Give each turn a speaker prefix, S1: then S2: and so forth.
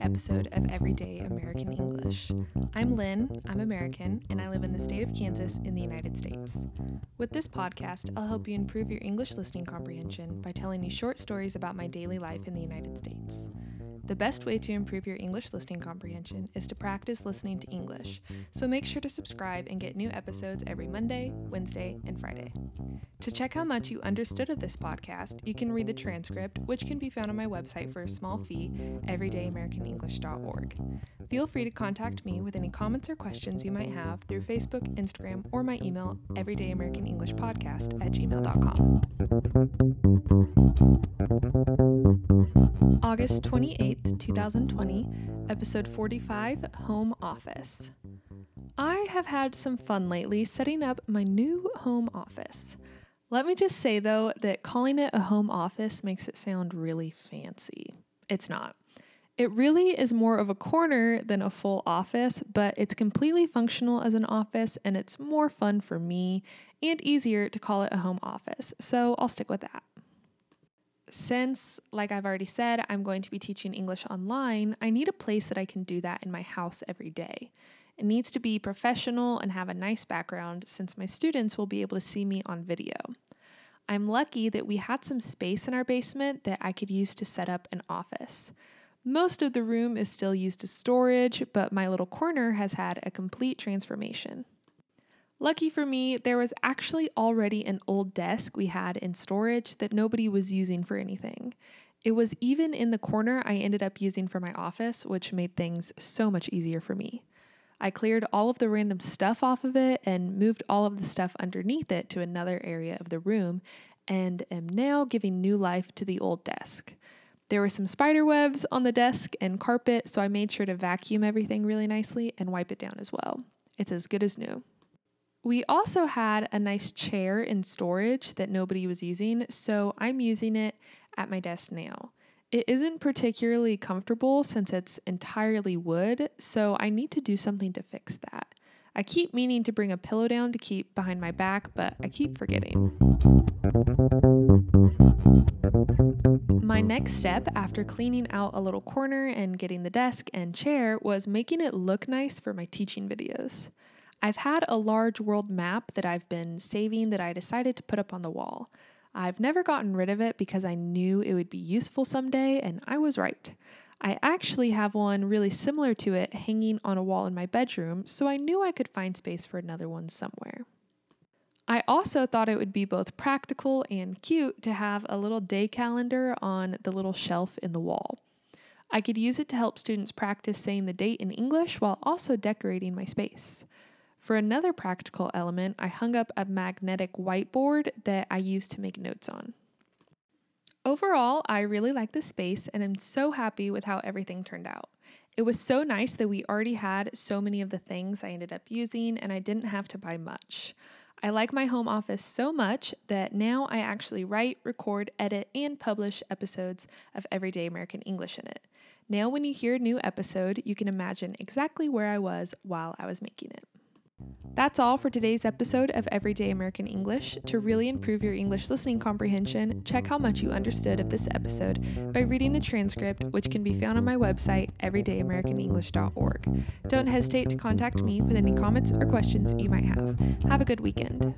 S1: episode of Everyday American English. I'm Lynn, I'm American, and I live in the state of Kansas in the United States. With this podcast, I'll help you improve your English listening comprehension by telling you short stories about my daily life in the United States. The best way to improve your English listening comprehension is to practice listening to English, so make sure to subscribe and get new episodes every Monday, Wednesday, and Friday. To check how much you understood of this podcast, you can read the transcript, which can be found on my website for a small fee, everydayamericanenglish.org. Feel free to contact me with any comments or questions you might have through Facebook, Instagram, or my email, everydayamericanenglishpodcast at gmail.com. August 28th, 2020, episode 45 Home Office. I have had some fun lately setting up my new home office. Let me just say though that calling it a home office makes it sound really fancy. It's not. It really is more of a corner than a full office, but it's completely functional as an office and it's more fun for me and easier to call it a home office. So I'll stick with that. Since, like I've already said, I'm going to be teaching English online, I need a place that I can do that in my house every day. It needs to be professional and have a nice background since my students will be able to see me on video. I'm lucky that we had some space in our basement that I could use to set up an office. Most of the room is still used as storage, but my little corner has had a complete transformation. Lucky for me, there was actually already an old desk we had in storage that nobody was using for anything. It was even in the corner I ended up using for my office, which made things so much easier for me. I cleared all of the random stuff off of it and moved all of the stuff underneath it to another area of the room, and am now giving new life to the old desk. There were some spider webs on the desk and carpet, so I made sure to vacuum everything really nicely and wipe it down as well. It's as good as new. We also had a nice chair in storage that nobody was using, so I'm using it at my desk now. It isn't particularly comfortable since it's entirely wood, so I need to do something to fix that. I keep meaning to bring a pillow down to keep behind my back, but I keep forgetting. My next step after cleaning out a little corner and getting the desk and chair was making it look nice for my teaching videos. I've had a large world map that I've been saving that I decided to put up on the wall. I've never gotten rid of it because I knew it would be useful someday, and I was right. I actually have one really similar to it hanging on a wall in my bedroom, so I knew I could find space for another one somewhere. I also thought it would be both practical and cute to have a little day calendar on the little shelf in the wall. I could use it to help students practice saying the date in English while also decorating my space. For another practical element, I hung up a magnetic whiteboard that I used to make notes on. Overall, I really like the space and I'm so happy with how everything turned out. It was so nice that we already had so many of the things I ended up using and I didn't have to buy much. I like my home office so much that now I actually write, record, edit, and publish episodes of Everyday American English in it. Now, when you hear a new episode, you can imagine exactly where I was while I was making it. That's all for today's episode of Everyday American English. To really improve your English listening comprehension, check how much you understood of this episode by reading the transcript, which can be found on my website, everydayamericanenglish.org. Don't hesitate to contact me with any comments or questions you might have. Have a good weekend.